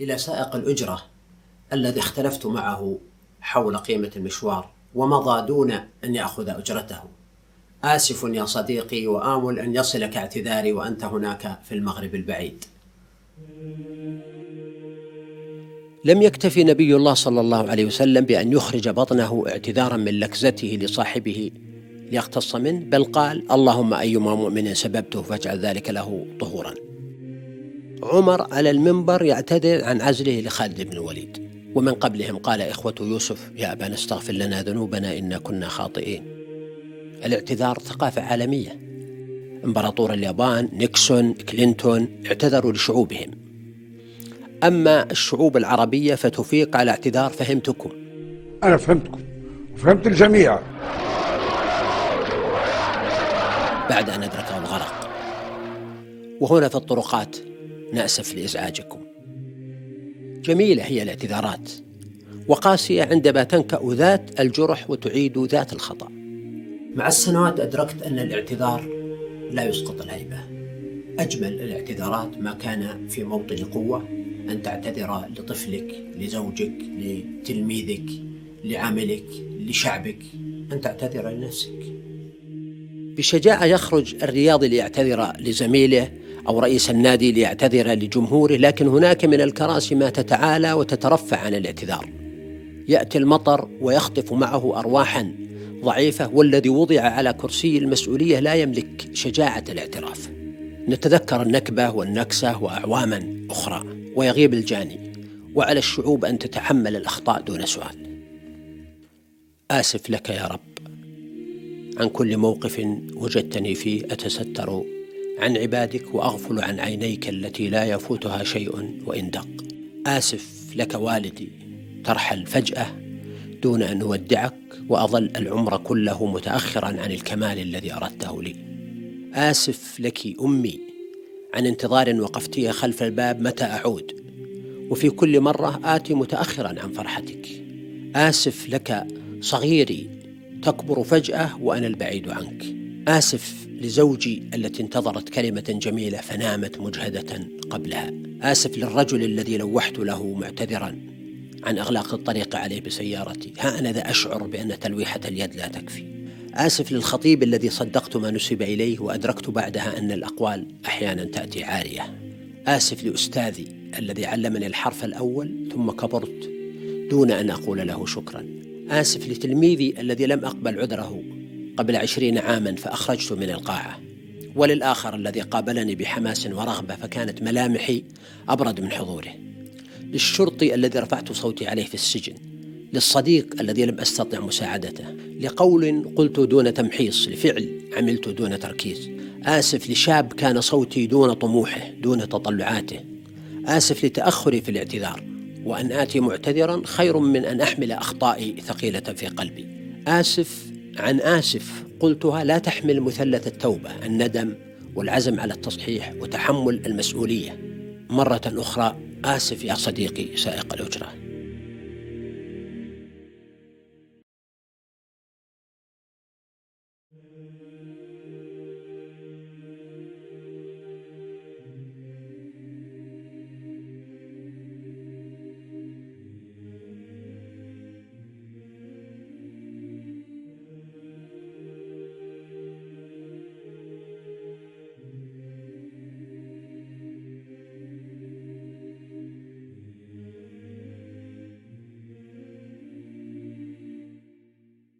إلى سائق الأجرة الذي اختلفت معه حول قيمة المشوار ومضى دون أن يأخذ أجرته. آسف يا صديقي وآمل أن يصلك اعتذاري وأنت هناك في المغرب البعيد. لم يكتفي نبي الله صلى الله عليه وسلم بأن يخرج بطنه اعتذارا من لكزته لصاحبه ليقتص منه بل قال اللهم أيما مؤمن سببته فاجعل ذلك له طهورا. عمر على المنبر يعتذر عن عزله لخالد بن الوليد. ومن قبلهم قال إخوة يوسف يا أبانا استغفر لنا ذنوبنا إنا كنا خاطئين. الاعتذار ثقافة عالمية. إمبراطور اليابان نيكسون كلينتون اعتذروا لشعوبهم. أما الشعوب العربية فتفيق على اعتذار فهمتكم. أنا فهمتكم. وفهمت الجميع. بعد أن أدركه الغرق. وهنا في الطرقات. نأسف لإزعاجكم. جميلة هي الاعتذارات. وقاسية عندما تنكأ ذات الجرح وتعيد ذات الخطأ. مع السنوات أدركت أن الاعتذار لا يسقط الهيبة. أجمل الاعتذارات ما كان في موطن قوة أن تعتذر لطفلك لزوجك لتلميذك لعملك لشعبك أن تعتذر لنفسك. بشجاعة يخرج الرياضي ليعتذر لزميله أو رئيس النادي ليعتذر لجمهوره لكن هناك من الكراسي ما تتعالى وتترفع عن الاعتذار. يأتي المطر ويخطف معه أرواحا ضعيفة والذي وضع على كرسي المسؤولية لا يملك شجاعة الاعتراف. نتذكر النكبة والنكسة وأعواما أخرى ويغيب الجاني وعلى الشعوب أن تتحمل الأخطاء دون سؤال. آسف لك يا رب. عن كل موقف وجدتني فيه أتستر عن عبادك وأغفل عن عينيك التي لا يفوتها شيء وإن دق. آسف لك والدي ترحل فجاه دون أن أودعك وأظل العمر كله متاخرا عن الكمال الذي أردته لي. آسف لك أمي عن انتظار وقفتي خلف الباب متى أعود. وفي كل مرة آتي متاخرا عن فرحتك. آسف لك صغيري تكبر فجأة وأنا البعيد عنك. آسف لزوجي التي انتظرت كلمة جميلة فنامت مجهدة قبلها. آسف للرجل الذي لوحت له معتذرا عن إغلاق الطريق عليه بسيارتي. ها أنا ذا أشعر بأن تلويحة اليد لا تكفي. آسف للخطيب الذي صدقت ما نسب إليه وأدركت بعدها أن الأقوال أحيانا تأتي عارية. آسف لأستاذي الذي علمني الحرف الأول ثم كبرت دون أن أقول له شكرا. آسف لتلميذي الذي لم أقبل عذره قبل عشرين عاما فأخرجت من القاعة. وللآخر الذي قابلني بحماس ورغبة فكانت ملامحي أبرد من حضوره. للشرطي الذي رفعت صوتي عليه في السجن. للصديق الذي لم أستطع مساعدته. لقول قلت دون تمحيص لفعل عملت دون تركيز. آسف لشاب كان صوتي دون طموحه دون تطلعاته. آسف لتأخري في الاعتذار. وأن آتي معتذرا خير من أن أحمل أخطائي ثقيلة في قلبي. آسف عن آسف قلتها لا تحمل مثلث التوبة الندم والعزم على التصحيح وتحمل المسؤولية. مرة أخرى آسف يا صديقي سائق الأجرة.